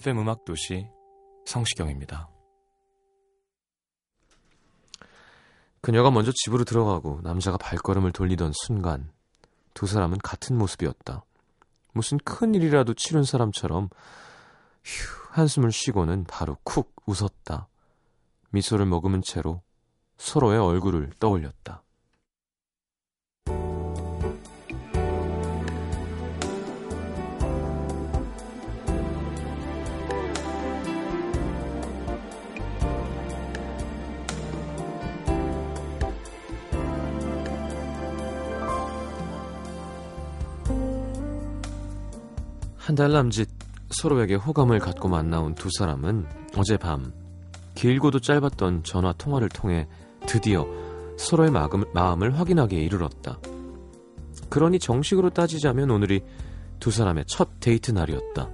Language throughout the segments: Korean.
FM 음악 도시 성시경입니다. 그녀가 먼저 집으로 들어가고 남자가 발걸음을 돌리던 순간 두 사람은 같은 모습이었다. 무슨 큰 일이라도 치른 사람처럼 휴 한숨을 쉬고는 바로 쿡 웃었다. 미소를 머금은 채로 서로의 얼굴을 떠올렸다. 한 달 남짓 서로에게 호감을 갖고 만나온 두 사람은 어젯밤 길고도 짧았던 전화 통화를 통해 드디어 서로의 마음, 마음을 확인하기에 이르렀다. 그러니 정식으로 따지자면 오늘이 두 사람의 첫 데이트 날이었다.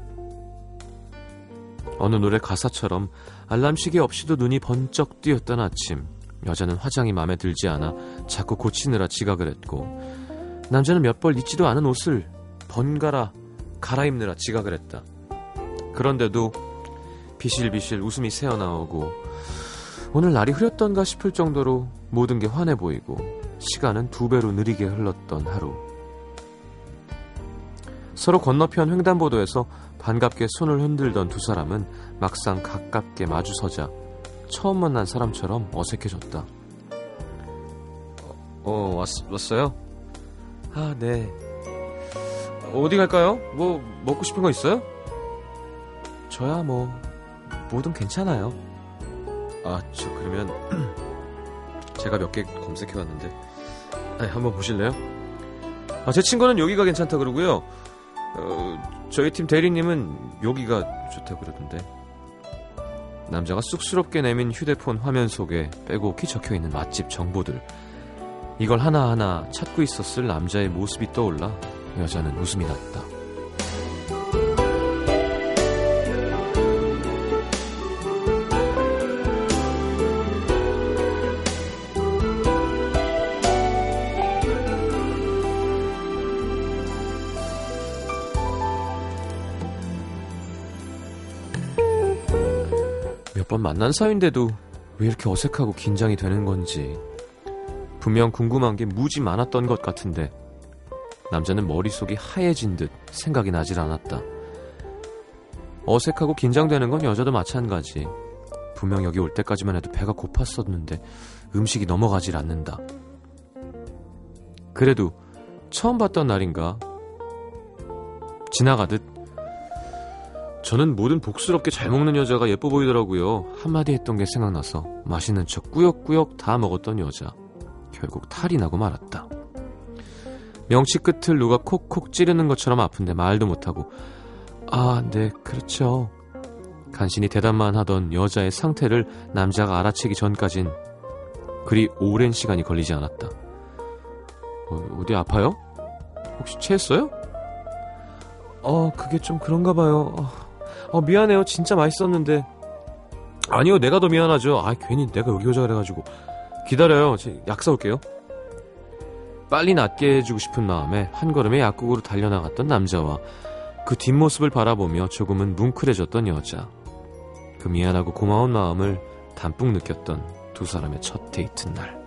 어느 노래 가사처럼 알람시계 없이도 눈이 번쩍 뜨였던 아침 여자는 화장이 마음에 들지 않아 자꾸 고치느라 지각을 했고 남자는 몇벌 잊지도 않은 옷을 번갈아 갈아입느라 지각을 했다. 그런데도 비실비실 웃음이 새어나오고 오늘 날이 흐렸던가 싶을 정도로 모든 게 환해 보이고 시간은 두 배로 느리게 흘렀던 하루. 서로 건너편 횡단보도에서 반갑게 손을 흔들던 두 사람은 막상 가깝게 마주서자 처음 만난 사람처럼 어색해졌다. 어, 어 왔, 왔어요? 아, 네. 어디 갈까요? 뭐 먹고 싶은 거 있어요? 저야 뭐 뭐든 괜찮아요. 아, 저 그러면 제가 몇 개 검색해 왔는데 아, 한번 보실래요? 아, 제 친구는 여기가 괜찮다 그러고요. 어, 저희 팀 대리님은 여기가 좋다 그러던데. 남자가 쑥스럽게 내민 휴대폰 화면 속에 빼곡히 적혀 있는 맛집 정보들. 이걸 하나하나 찾고 있었을 남자의 모습이 떠올라 여자는 웃음이 났다. 몇 번 만난 사이인데도 왜 이렇게 어색하고 긴장이 되는 건지 분명 궁금한 게 무지 많았던 것 같은데 남자는 머릿속이 하얘진 듯 생각이 나질 않았다. 어색하고 긴장되는 건 여자도 마찬가지. 분명 여기 올 때까지만 해도 배가 고팠었는데 음식이 넘어가질 않는다. 그래도 처음 봤던 날인가 지나가듯 저는 뭐든 복스럽게 잘 먹는 여자가 예뻐 보이더라고요. 한마디 했던 게 생각나서 맛있는 척 꾸역꾸역 다 먹었던 여자. 결국 탈이 나고 말았다. 명치 끝을 누가 콕콕 찌르는 것처럼 아픈데 말도 못하고 아, 네, 그렇죠. 간신히 대답만 하던 여자의 상태를 남자가 알아채기 전까진 그리 오랜 시간이 걸리지 않았다. 어, 디 아파요? 혹시 체했어요? 어, 그게 좀 그런가 봐요. 어, 어, 미안해요. 진짜 맛있었는데. 아니요, 내가 더 미안하죠. 아, 괜히 내가 여기 오자 그래가지고. 기다려요. 약 사올게요. 빨리 낫게 해주고 싶은 마음에 한 걸음에 약국으로 달려나갔던 남자와 그 뒷모습을 바라보며 조금은 뭉클해졌던 여자. 그 미안하고 고마운 마음을 담뿍 느꼈던 두 사람의 첫 데이트 날.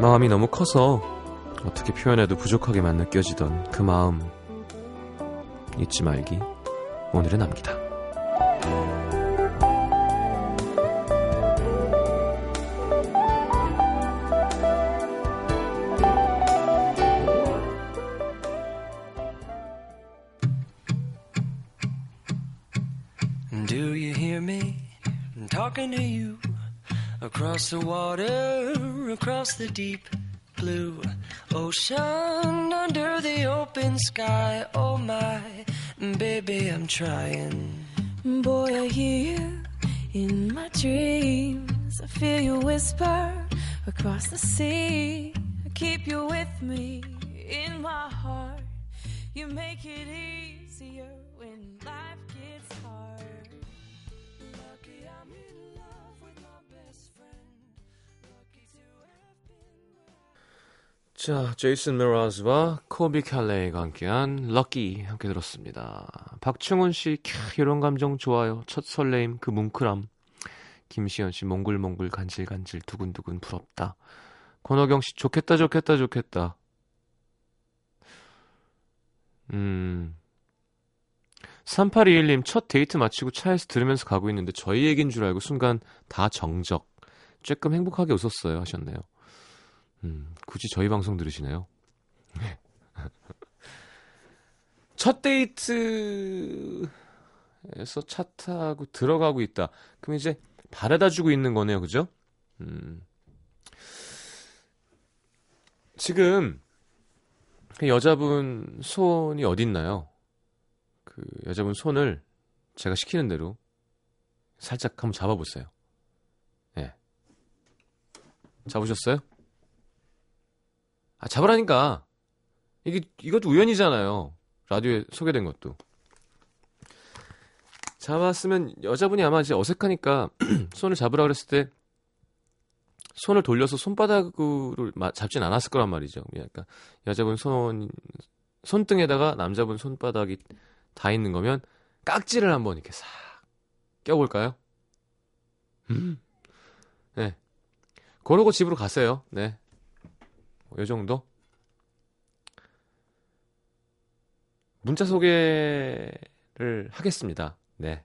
마음이 너무 커서 어떻게 표현해도 부족하게만 느껴지던 그 마음 잊지 말기 오늘은 남기다. Do you hear me talking to you across the water, across the deep blue ocean, under the open sky? Oh my, baby, I'm trying. Boy, I hear you in my dreams. I feel you whisper across the sea. I keep you with me in my heart. You make it easier 자, 제이슨 메라즈와 콜비 캘레이가 함께한 Lucky 함께 들었습니다. 박충훈 씨, 캬, 이런 감정 좋아요. 첫 설레임, 그 뭉클함. 김시현 씨, 몽글몽글 간질간질 두근두근 부럽다. 권호경 씨, 좋겠다, 좋겠다, 좋겠다. 음. 3821님, 첫 데이트 마치고 차에서 들으면서 가고 있는데 저희 얘기인 줄 알고 순간 다 정적. 쬐끔 행복하게 웃었어요. 하셨네요. 음, 굳이 저희 방송 들으시네요. 첫 데이트에서 차 타고 들어가고 있다. 그럼 이제 바래다 주고 있는 거네요. 그죠? 음. 지금 그 여자분 손이 어딨나요? 그 여자분 손을 제가 시키는 대로 살짝 한번 잡아보세요. 예. 잡으셨어요? 아, 잡으라니까. 이게, 이것도 우연이잖아요. 라디오에 소개된 것도. 잡았으면 여자분이 아마 이제 어색하니까 손을 잡으라 그랬을 때 손을 돌려서 손바닥으로 마- 잡진 않았을 거란 말이죠. 그러니까 여자분 손, 손등에다가 남자분 손바닥이 다 있는 거면 깍지를 한번 이렇게 싹 껴볼까요? 음. 네. 그러고 집으로 가세요. 네. 뭐, 요 정도? 문자 소개를 하겠습니다. 네.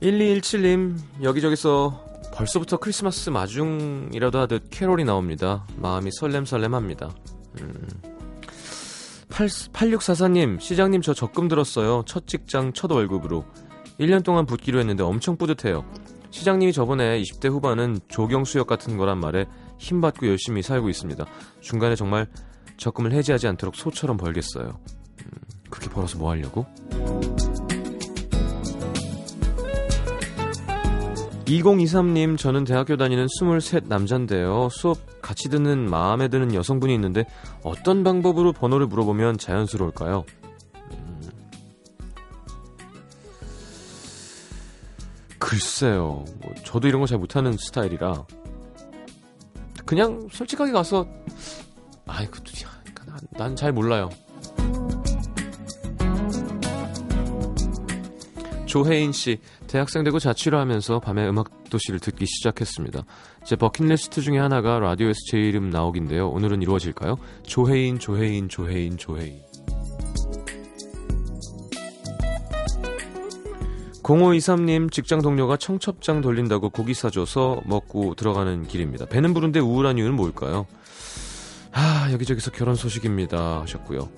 (1217님) 여기저기서 벌써부터 크리스마스 마중이라도 하듯 캐롤이 나옵니다 마음이 설렘설렘합니다 음. 8, 8644님, 시장님 저 적금 들었어요. 첫 직장, 첫 월급으로. 1년 동안 붙기로 했는데 엄청 뿌듯해요. 시장님이 저번에 20대 후반은 조경수역 같은 거란 말에 힘받고 열심히 살고 있습니다. 중간에 정말 적금을 해지하지 않도록 소처럼 벌겠어요. 음, 그렇게 벌어서 뭐 하려고? 2023님, 저는 대학교 다니는 23 남잔데요. 수업 같이 듣는 마음에 드는 여성분이 있는데 어떤 방법으로 번호를 물어보면 자연스러울까요? 음. 글쎄요. 뭐 저도 이런 거 잘 못하는 스타일이라 그냥 솔직하게 가서 아이 그난잘 몰라요. 조혜인 씨, 대학생 되고 자취를 하면서 밤에 음악 도시를 듣기 시작했습니다. 제 버킷리스트 중에 하나가 라디오에서 제 이름 나오기인데요. 오늘은 이루어질까요? 조혜인, 조혜인, 조혜인, 조혜인. 0523님 직장 동료가 청첩장 돌린다고 고기 사줘서 먹고 들어가는 길입니다. 배는 부른데 우울한 이유는 뭘까요? 아 여기저기서 결혼 소식입니다 하셨고요.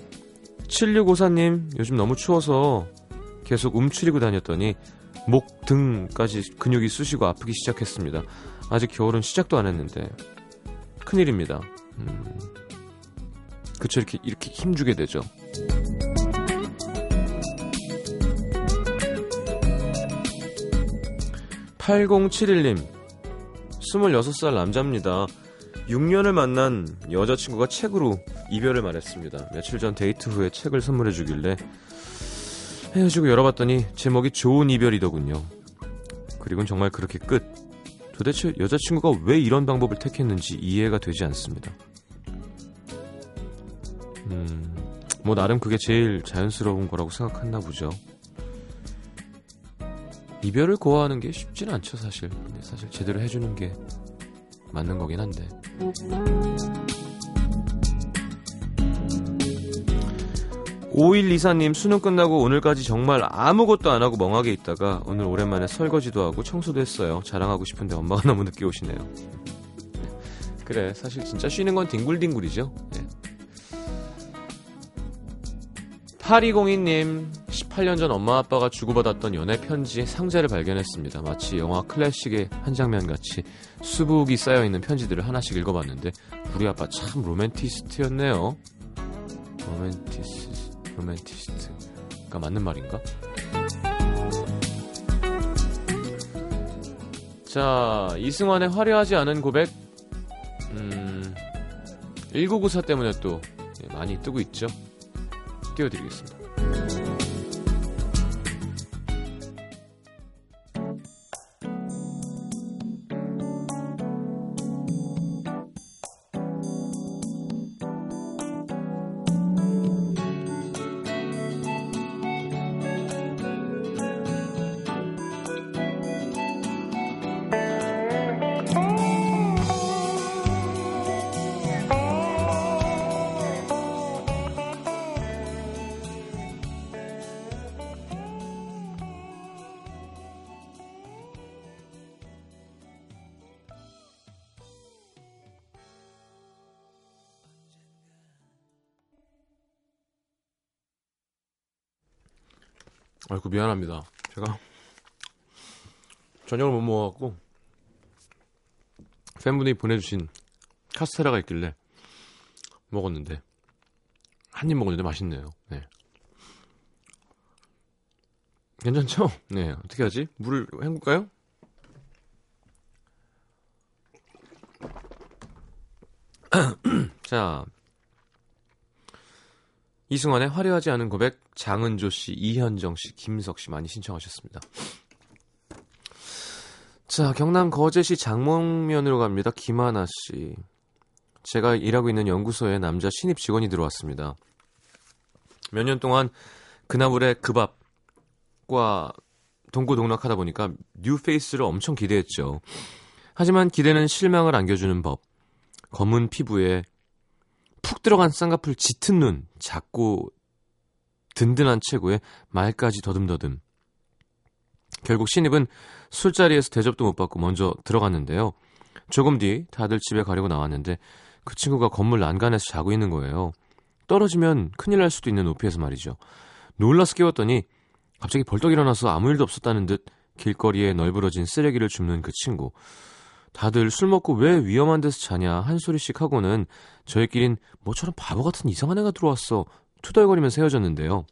7654님 요즘 너무 추워서 계속 움츠리고 다녔더니 목 등까지 근육이 쑤시고 아프기 시작했습니다. 아직 겨울은 시작도 안 했는데 큰일입니다. 음, 그쵸 이렇게 이렇게 힘주게 되죠. 8071님 26살 남자입니다. 6년을 만난 여자친구가 책으로 이별을 말했습니다. 며칠 전 데이트 후에 책을 선물해 주길래 헤어지고 열어봤더니 제목이 좋은 이별이더군요. 그리고는 정말 그렇게 끝. 도대체 여자친구가 왜 이런 방법을 택했는지 이해가 되지 않습니다. 음, 뭐 나름 그게 제일 자연스러운 거라고 생각했나 보죠. 이별을 고하는 게 쉽지는 않죠, 사실. 근데 사실 제대로 해주는 게 맞는 거긴 한데. 5124님 수능 끝나고 오늘까지 정말 아무것도 안 하고 멍하게 있다가 오늘 오랜만에 설거지도 하고 청소도 했어요. 자랑하고 싶은데 엄마가 너무 늦게 오시네요. 그래 사실 진짜 쉬는 건 뒹굴뒹굴이죠. 네. 8202님 18년 전 엄마 아빠가 주고받았던 연애 편지의 상자를 발견했습니다. 마치 영화 클래식의 한 장면 같이 수북이 쌓여있는 편지들을 하나씩 읽어봤는데 우리 아빠 참 로맨티스트였네요. 로맨티스 로맨티스트가 맞는 말인가? 자 이승환의 화려하지 않은 고백 음, 1994 때문에 또 많이 뜨고 있죠. 띄워드리겠습니다. 아이고 미안합니다. 제가 저녁을 못 먹어갖고 팬분이 보내주신 카스테라가 있길래 먹었는데 한 입 먹었는데 맛있네요. 네. 괜찮죠? 네. 어떻게 하지? 물을 헹굴까요? 자, 이승환의 화려하지 않은 고백 장은조 씨, 이현정 씨, 김석 씨 많이 신청하셨습니다. 자, 경남 거제시 장목면으로 갑니다. 김하나 씨. 제가 일하고 있는 연구소에 남자 신입 직원이 들어왔습니다. 몇 년 동안 그나물의 그밥과 동고동락하다 보니까 뉴페이스를 엄청 기대했죠. 하지만 기대는 실망을 안겨주는 법. 검은 피부에 푹 들어간 쌍꺼풀 짙은 눈, 작고 든든한 체구에 말까지 더듬더듬. 결국 신입은 술자리에서 대접도 못 받고 먼저 들어갔는데요. 조금 뒤 다들 집에 가려고 나왔는데 그 친구가 건물 난간에서 자고 있는 거예요. 떨어지면 큰일 날 수도 있는 높이에서 말이죠. 놀라서 깨웠더니 갑자기 벌떡 일어나서 아무 일도 없었다는 듯 길거리에 널브러진 쓰레기를 줍는 그 친구. 다들 술 먹고 왜 위험한 데서 자냐 한 소리씩 하고는 저희끼린 뭐처럼 바보 같은 이상한 애가 들어왔어 투덜거리면서 헤어졌는데요.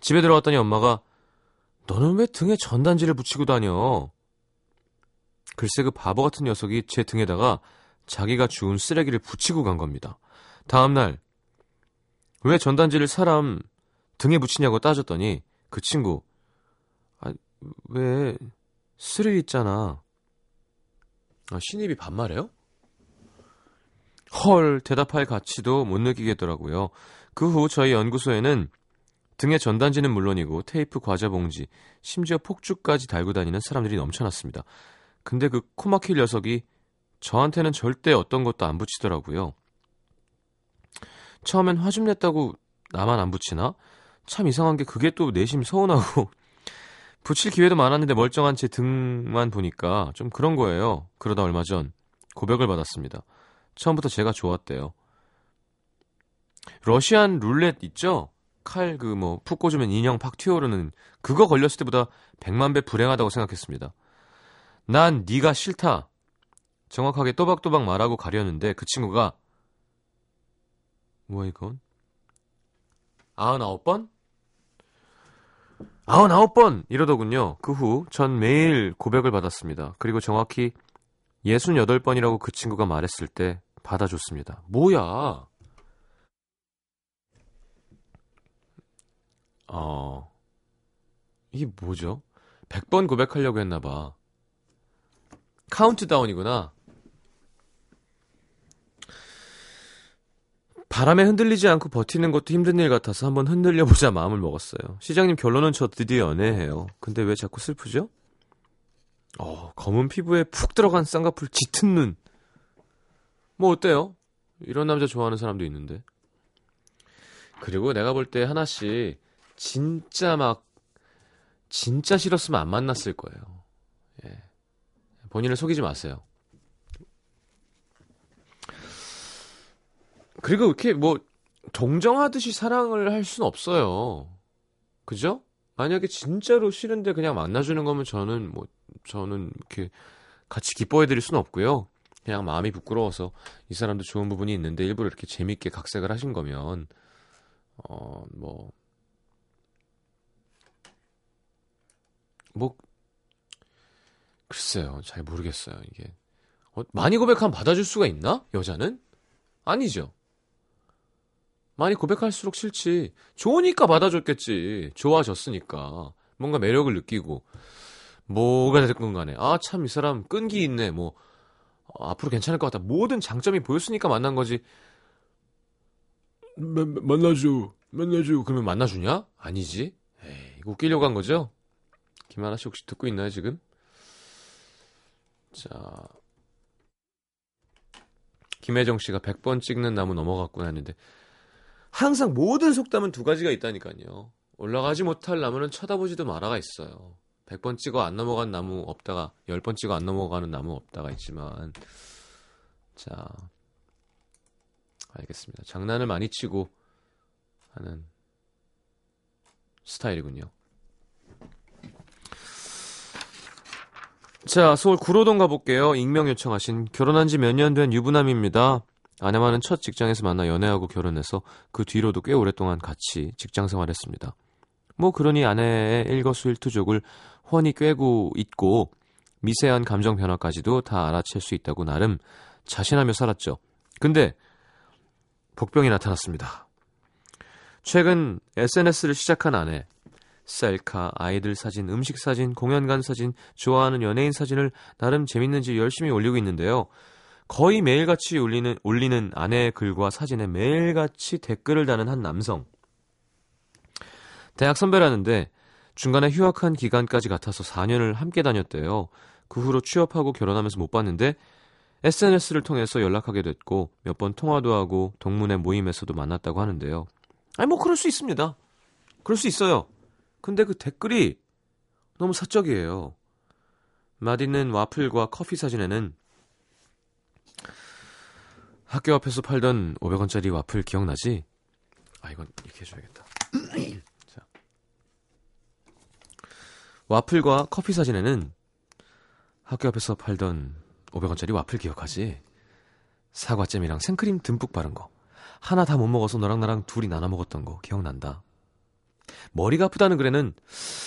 집에 들어갔더니 엄마가 너는 왜 등에 전단지를 붙이고 다녀? 글쎄 그 바보 같은 녀석이 제 등에다가 자기가 주운 쓰레기를 붙이고 간 겁니다. 다음날 왜 전단지를 사람 등에 붙이냐고 따졌더니 그 친구 아, 왜 스릴 있잖아. 아, 신입이 반말해요? 헐, 대답할 가치도 못 느끼겠더라고요. 그 후 저희 연구소에는 등에 전단지는 물론이고 테이프 과자 봉지, 심지어 폭죽까지 달고 다니는 사람들이 넘쳐났습니다. 근데 그 코막힐 녀석이 저한테는 절대 어떤 것도 안 붙이더라고요. 처음엔 화 좀 냈다고 나만 안 붙이나? 참 이상한 게 그게 또 내심 서운하고 붙일 기회도 많았는데 멀쩡한 제 등만 보니까 좀 그런 거예요. 그러다 얼마 전 고백을 받았습니다. 처음부터 제가 좋았대요. 러시안 룰렛 있죠? 칼 그 뭐 푹 꽂으면 인형 팍 튀어오르는 그거 걸렸을 때보다 100만 배 불행하다고 생각했습니다. 난 네가 싫다. 정확하게 또박또박 말하고 가려는데 그 친구가 뭐야 이건? 99번? 99번! 이러더군요. 그 후 전 매일 고백을 받았습니다. 그리고 정확히 68번이라고 그 친구가 말했을 때 받아줬습니다. 뭐야? 어, 이게 뭐죠? 100번 고백하려고 했나 봐. 카운트다운이구나. 바람에 흔들리지 않고 버티는 것도 힘든 일 같아서 한번 흔들려 보자 마음을 먹었어요. 시장님 결론은 저 드디어 연애해요. 근데 왜 자꾸 슬프죠? 어, 검은 피부에 푹 들어간 쌍꺼풀 짙은 눈. 뭐 어때요? 이런 남자 좋아하는 사람도 있는데. 그리고 내가 볼 때 하나씩 진짜 막 진짜 싫었으면 안 만났을 거예요. 예. 본인을 속이지 마세요. 그리고 이렇게 뭐 동정하듯이 사랑을 할 수는 없어요. 그죠? 만약에 진짜로 싫은데 그냥 만나주는 거면 저는 뭐 저는 이렇게 같이 기뻐해드릴 수는 없고요. 그냥 마음이 부끄러워서 이 사람도 좋은 부분이 있는데 일부러 이렇게 재밌게 각색을 하신 거면 어 뭐 뭐 글쎄요 잘 모르겠어요 이게 어, 많이 고백하면 받아줄 수가 있나 여자는 아니죠 많이 고백할수록 싫지. 좋으니까 받아줬겠지. 좋아졌으니까. 뭔가 매력을 느끼고. 뭐가 됐건 간에. 아 참 이 사람 끈기 있네. 뭐 어, 앞으로 괜찮을 것 같다 모든 장점이 보였으니까 만난 거지. 마, 만나줘 만나줘 그러면 만나주냐? 아니지. 에이 이거 웃기려고 한 거죠? 김하나 씨 혹시 듣고 있나요 지금? 자. 김혜정 씨가 100번 찍는 나무 넘어갔구나 했는데 항상 모든 속담은 두 가지가 있다니까요 올라가지 못할 나무는 쳐다보지도 마라가 있어요 100번 찍어 안 넘어간 나무 없다가 10번 찍어 안 넘어가는 나무 없다가 있지만 자 알겠습니다. 장난을 많이 치고 하는 스타일이군요. 자, 서울 구로동 가볼게요. 익명 요청하신 결혼한 지 몇 년 된 유부남입니다. 아내와는 첫 직장에서 만나 연애하고 결혼해서 그 뒤로도 꽤 오랫동안 같이 직장 생활했습니다. 뭐 그러니 아내의 일거수일투족을 훤히 꿰고 있고 미세한 감정 변화까지도 다 알아챌 수 있다고 나름 자신하며 살았죠. 근데 복병이 나타났습니다. 최근 SNS를 시작한 아내 셀카, 아이들 사진, 음식 사진, 공연 간 사진, 좋아하는 연예인 사진을 나름 재밌는지 열심히 올리고 있는데요. 거의 매일같이 올리는, 올리는 아내의 글과 사진에 매일같이 댓글을 다는 한 남성. 대학 선배라는데 중간에 휴학한 기간까지 같아서 4년을 함께 다녔대요. 그 후로 취업하고 결혼하면서 못 봤는데 SNS를 통해서 연락하게 됐고 몇 번 통화도 하고 동문회 모임에서도 만났다고 하는데요. 아니 뭐 그럴 수 있습니다. 그럴 수 있어요. 근데 그 댓글이 너무 사적이에요. 맛있는 와플과 커피 사진에는 학교 앞에서 팔던 500원짜리 와플 기억나지? 아 이건 이렇게 해줘야겠다. 자. 와플과 커피 사진에는 학교 앞에서 팔던 500원짜리 와플 기억하지? 사과잼이랑 생크림 듬뿍 바른 거. 하나 다 못 먹어서 너랑 나랑 둘이 나눠 먹었던 거 기억난다. 머리가 아프다는 글에는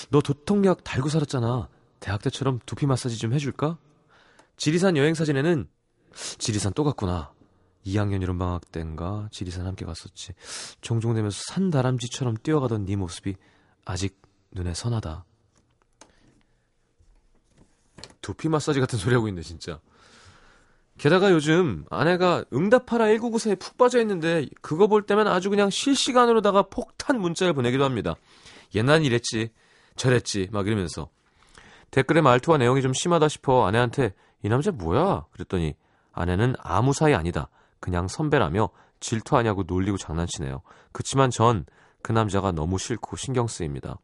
너 도통약 달고 살았잖아. 대학 때처럼 두피 마사지 좀 해줄까? 지리산 여행 사진에는 지리산 또 갔구나. 2학년 여름방학 때인가 지리산 함께 갔었지. 종종 되면서 산다람쥐처럼 뛰어가던 네 모습이 아직 눈에 선하다. 두피 마사지 같은 소리 하고 있네 진짜. 게다가 요즘 아내가 응답하라 1994에 푹 빠져 있는데 그거 볼 때면 아주 그냥 실시간으로다가 폭탄 문자를 보내기도 합니다. 옛날엔 이랬지, 저랬지 막 이러면서 댓글에 말투와 내용이 좀 심하다 싶어 아내한테 이 남자 뭐야? 그랬더니 아내는 아무 사이 아니다. 그냥 선배라며 질투하냐고 놀리고 장난치네요. 그치만 전 그 남자가 너무 싫고 신경 쓰입니다.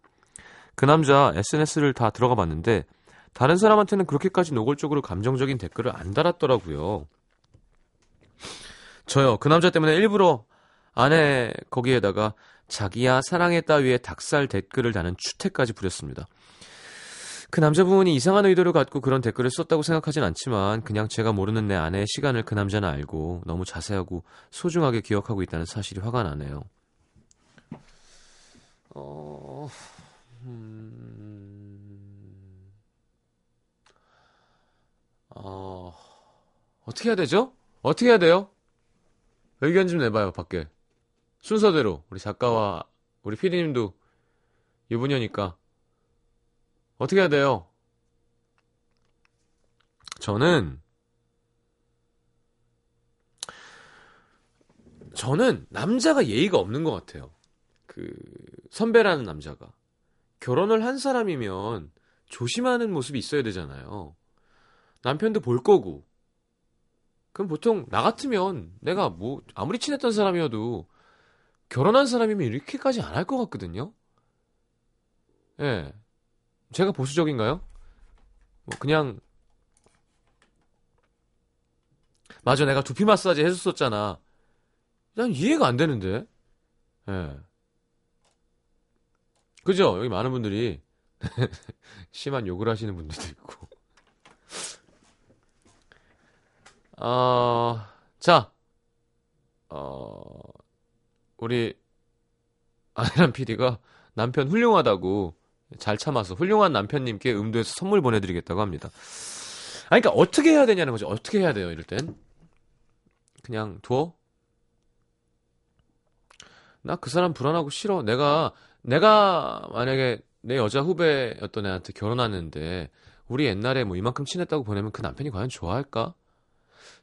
그 남자 SNS를 다 들어가 봤는데 다른 사람한테는 그렇게까지 노골적으로 감정적인 댓글을 안 달았더라고요. 저요, 그 남자 때문에 일부러 아내 거기에다가 자기야 사랑해 따위에 닭살 댓글을 다는 추태까지 부렸습니다. 그 남자분이 이상한 의도를 갖고 그런 댓글을 썼다고 생각하진 않지만 그냥 제가 모르는 내 아내의 시간을 그 남자는 알고 너무 자세하고 소중하게 기억하고 있다는 사실이 화가 나네요. 어... 음... 어... 어떻게 해야 되죠? 어떻게 해야 돼요? 의견 좀 내봐요, 밖에. 순서대로. 우리 작가와 우리 피디님도 유부녀니까. 어떻게 해야 돼요? 저는, 저는 남자가 예의가 없는 것 같아요. 그, 선배라는 남자가. 결혼을 한 사람이면 조심하는 모습이 있어야 되잖아요. 남편도 볼 거고. 그럼 보통 나 같으면 내가 뭐 아무리 친했던 사람이어도 결혼한 사람이면 이렇게까지 안 할 것 같거든요. 예. 제가 보수적인가요? 뭐 그냥 맞아 내가 두피 마사지 해줬었잖아. 난 이해가 안 되는데. 예. 그죠? 여기 많은 분들이 심한 욕을 하시는 분들도 있고. 어, 자, 어, 우리 아내란 PD가 남편 훌륭하다고 잘 참아서 훌륭한 남편님께 음도에서 선물 보내드리겠다고 합니다. 아니, 그러니까 어떻게 해야 되냐는 거죠. 어떻게 해야 돼요, 이럴 땐. 그냥 둬? 나그 사람 불안하고 싫어. 내가, 내가 만약에 내 여자 후배였던 애한테 결혼하는데, 우리 옛날에 뭐 이만큼 친했다고 보내면 그 남편이 과연 좋아할까?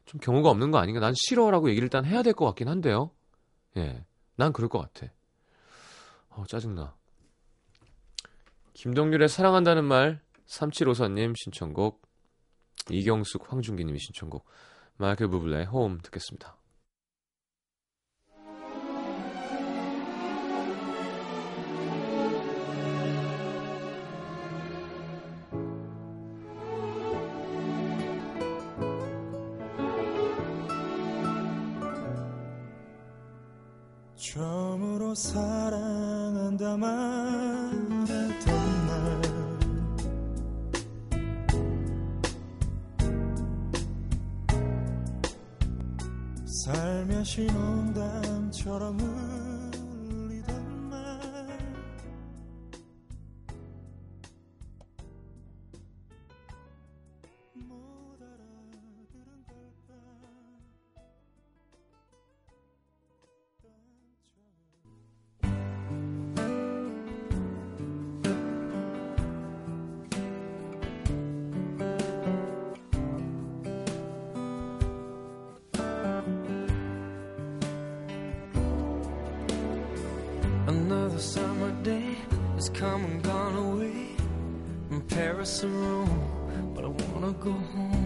좀 경우가 없는 거 아닌가? 난 싫어라고 얘기를 일단 해야 될 것 같긴 한데요. 예. 난 그럴 것 같아. 어, 짜증나. 김동률의 사랑한다는 말, 3754님 신청곡, 이경숙, 황준기님이 신청곡, 마이클 부블레 홈 듣겠습니다. 처음으로 사랑한다 말 살며시 농담처럼 Another summer day has come and gone away from Paris or Rome, but I wanna go home.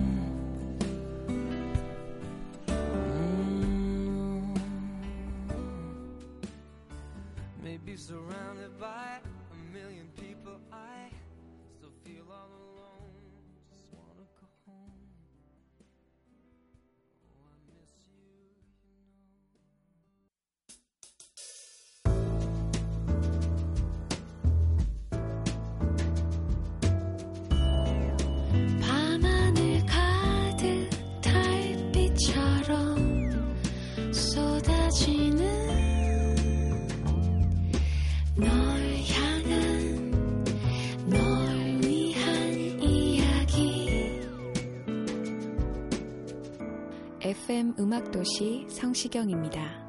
음악도시 성시경입니다.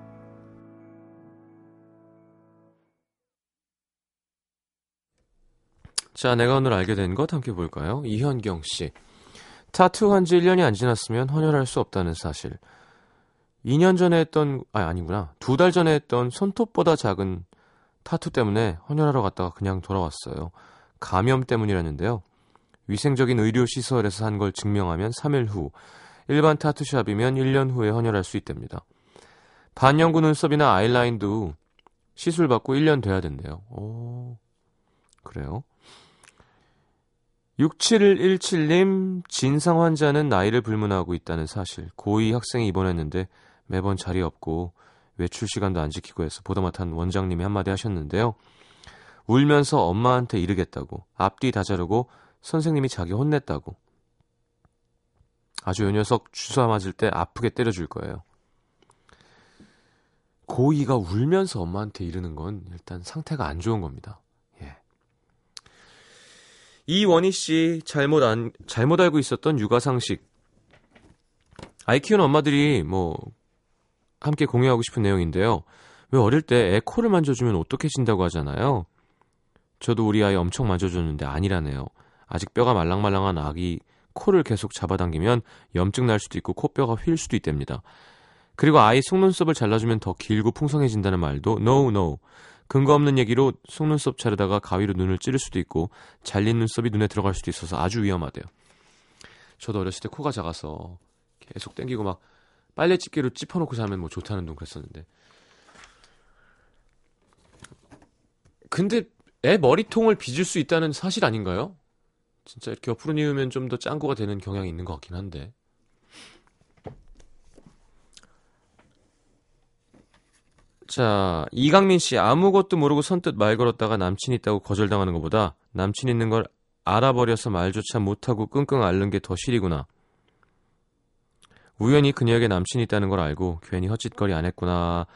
자, 내가 오늘 알게 된 것 함께 볼까요? 이현경 씨. 타투 한 지 1년이 안 지났으면 헌혈할 수 없다는 사실. 2년 전에 했던, 아, 아니구나. 두 달 전에 했던 손톱보다 작은 타투 때문에 헌혈하러 갔다가 그냥 돌아왔어요. 감염 때문이라는데요. 위생적인 의료시설에서 한 걸 증명하면 3일 후, 일반 타투샵이면 1년 후에 헌혈할 수 있답니다. 반영구 눈썹이나 아이라인도 시술 받고 1년 돼야 된대요. 오, 그래요? 6717님, 진상 환자는 나이를 불문하고 있다는 사실. 고2 학생이 입원했는데 매번 자리 없고 외출 시간도 안 지키고 해서 보다 못한 원장님이 한마디 하셨는데요. 울면서 엄마한테 이르겠다고. 앞뒤 다 자르고 선생님이 자기 혼냈다고. 아주 요 녀석 주사 맞을 때 아프게 때려줄 거예요. 고2가 울면서 엄마한테 이르는 건 일단 상태가 안 좋은 겁니다. 예. 이원희 씨 잘못 안 잘못 알고 있었던 육아 상식. 아이 키우는 엄마들이 뭐 함께 공유하고 싶은 내용인데요. 왜 어릴 때 애 코를 만져주면 오똑해진다고 하잖아요. 저도 우리 아이 엄청 만져줬는데 아니라네요. 아직 뼈가 말랑말랑한 아기 코를 계속 잡아당기면 염증 날 수도 있고 코뼈가 휠 수도 있답니다. 그리고 아이 속눈썹을 잘라주면 더 길고 풍성해진다는 말도 no no 근거 없는 얘기로 속눈썹 자르다가 가위로 눈을 찌를 수도 있고 잘린 눈썹이 눈에 들어갈 수도 있어서 아주 위험하대요. 저도 어렸을 때 코가 작아서 계속 땡기고 막 빨래 집게로 찝어놓고 자면 뭐 좋다는 둥 그랬었는데 근데 애 머리통을 빚을 수 있다는 사실 아닌가요? 진짜 이렇게 옆으로 뉘우면 좀 더 짱구가 되는 경향이 있는 것 같긴 한데. 자, 이강민 씨 아무것도 모르고 선뜻 말 걸었다가 남친 있다고 거절당하는 것보다 남친 있는 걸 알아버려서 말조차 못하고 끙끙 앓는 게 더 실이구나. 우연히 그녀에게 남친이 있다는 걸 알고 괜히 헛짓거리 안 했구나.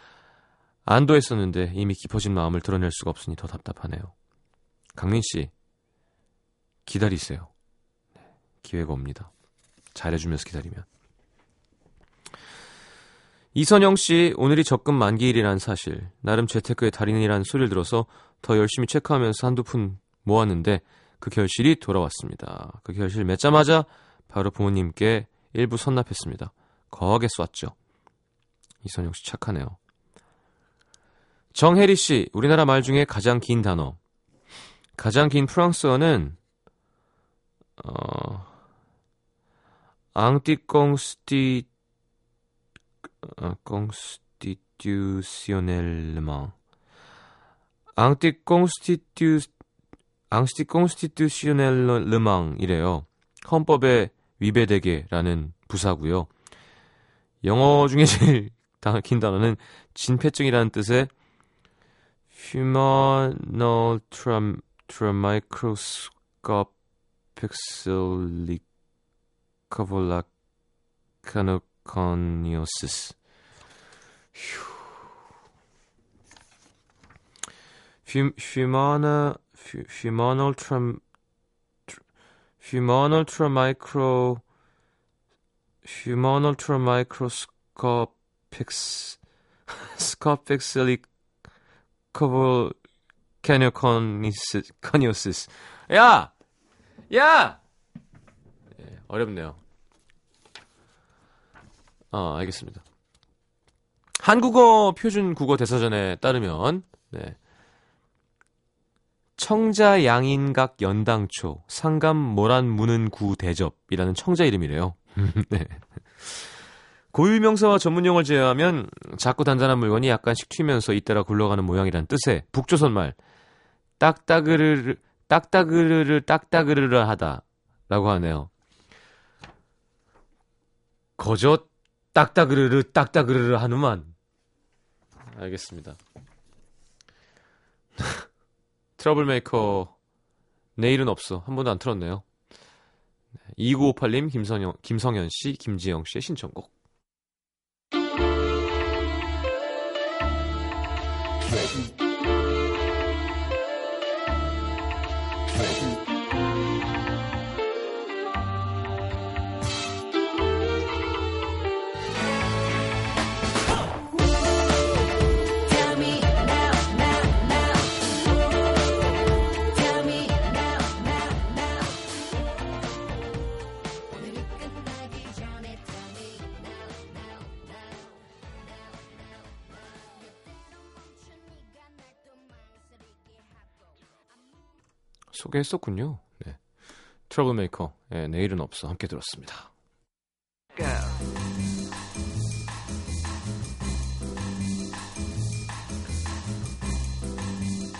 안도했었는데 이미 깊어진 마음을 드러낼 수가 없으니 더 답답하네요. 강민 씨, 기다리세요. 네, 기회가 옵니다. 잘해주면서 기다리면. 이선영 씨, 오늘이 적금 만기일이란 사실, 나름 재테크의 달인이라는 소리를 들어서 더 열심히 체크하면서 한두 푼 모았는데 그 결실이 돌아왔습니다. 그 결실 맺자마자 바로 부모님께 일부 선납했습니다. 거하게 쐈죠. 이선영 씨 착하네요. 정혜리 씨, 우리나라 말 중에 가장 긴 단어. 가장 긴 프랑스어는 어 constitutionnellement 앙티꽁스티튜 앙스티꽁스티튜시오넬르망이래요. 헌법에 위배되게라는 부사고요. 영어 중에 제일 긴 단어는 진폐증이라는 뜻의 humanal tram, tramicroscopic silicovolcanoconiosis. Humana, humanal tram, humanal tramicro, humanal tramicroscopic scopic silic 커버 캐니오코니스 커니오시스 야! 야! 네, 어렵네요. 아, 알겠습니다. 한국어 표준 국어 대사전에 따르면 네. 청자 양인각 연당초 상감 모란 무는 구 대접이라는 청자 이름이래요. 네. 고유명사와 전문용어를 제외하면 작고 단단한 물건이 약간씩 튀면서 잇따라 굴러가는 모양이란 뜻의 북조선 말 딱따그르르 딱따그르르 딱따그르르 하다라고 하네요. 거저 딱따그르르 딱따그르르 하누만 알겠습니다. 트러블메이커 내일은 없어 한 번도 안 틀었네요. 2958님 김성현, 김성현 씨, 김지영 씨의 신청곡. 소개했었군요. 네. 트러블메이커. 예, 내일은 없어. 함께 들었습니다.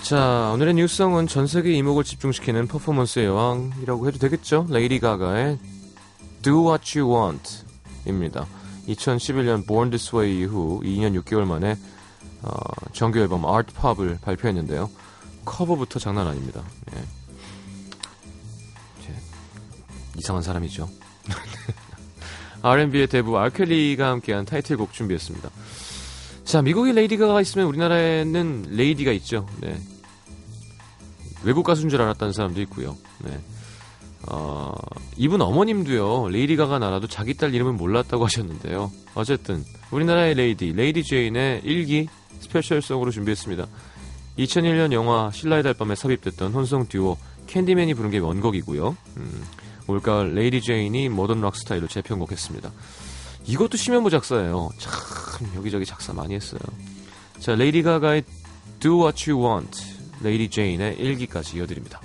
자, 오늘의 New Song은 전 세계 이목을 집중시키는 퍼포먼스의 여왕이라고 해도 되겠죠? 레이디 가가의 Do What You Want 입니다. 2011년 Born This Way 이후 2년 6개월 만에 어, 정규 앨범 Art Pop을 발표했는데요. 커버부터 장난 아닙니다. 예. 이상한 사람이죠. R&B의 대부 알 켈리가 함께한 타이틀곡 준비했습니다. 자, 미국에 레이디 가가 있으면 우리나라에는 레이디가 있죠. 네. 외국 가수인 줄 알았다는 사람도 있고요. 네. 어, 이분 어머님도요, 레이디 가가 나라도 자기 딸 이름을 몰랐다고 하셨는데요. 어쨌든, 우리나라의 레이디, 레이디 제인의 일기 Special Song으로 준비했습니다. 2001년 영화 신라의 달밤에 삽입됐던 혼성 듀오 캔디맨이 부른 게 원곡이고요. 음, 올가을 레이디 제인이 모던 락 스타일로 재편곡했습니다. 이것도 심현보 작사예요. 참 여기저기 작사 많이 했어요. 자, 레이디 가가의 Do What You Want, 레이디 제인의 일기까지 이어드립니다.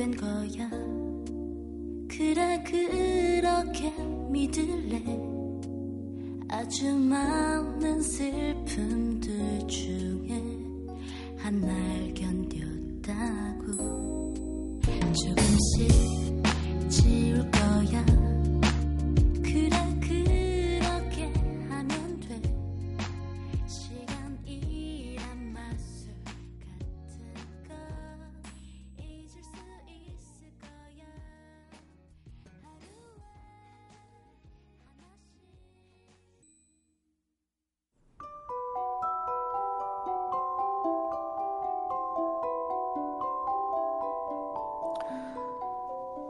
된 거야. 그래 그렇게 믿을래. 아주 많은 슬픔들 중에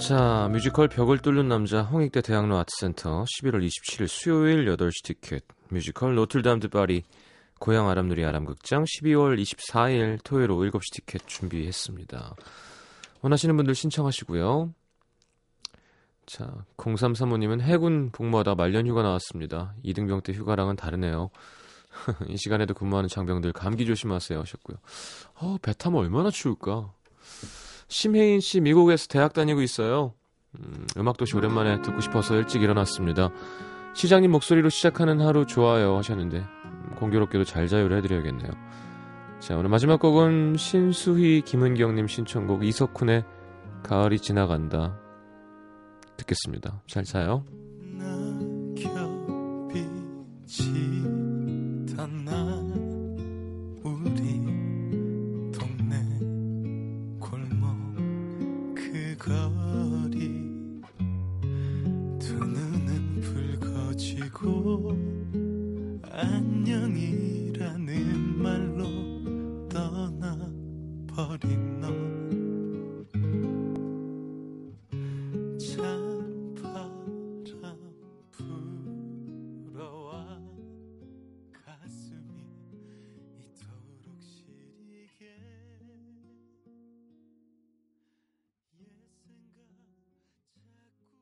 자, 뮤지컬 벽을 뚫는 남자 홍익대 대학로 아트센터 11월 27일 수요일 8시 티켓 뮤지컬 노틀담 드 파리 고양 아람누리 아람극장 12월 24일 토요일 오후 7시 티켓 준비했습니다. 원하시는 분들 신청하시고요. 자, 0335님은 해군 복무하다 말년 휴가 나왔습니다. 이등병 때 휴가랑은 다르네요. 이 시간에도 근무하는 장병들 감기 조심하세요 하셨고요. 어, 배 타면 얼마나 추울까? 심혜인 씨 미국에서 대학 다니고 있어요. 음, 음악도시 오랜만에 듣고 싶어서 일찍 일어났습니다. 시장님 목소리로 시작하는 하루 좋아요 하셨는데 음, 공교롭게도 잘 자유를 해드려야겠네요. 자 오늘 마지막 곡은 신수희 김은경님 신청곡 이석훈의 가을이 지나간다 듣겠습니다. 잘 자요.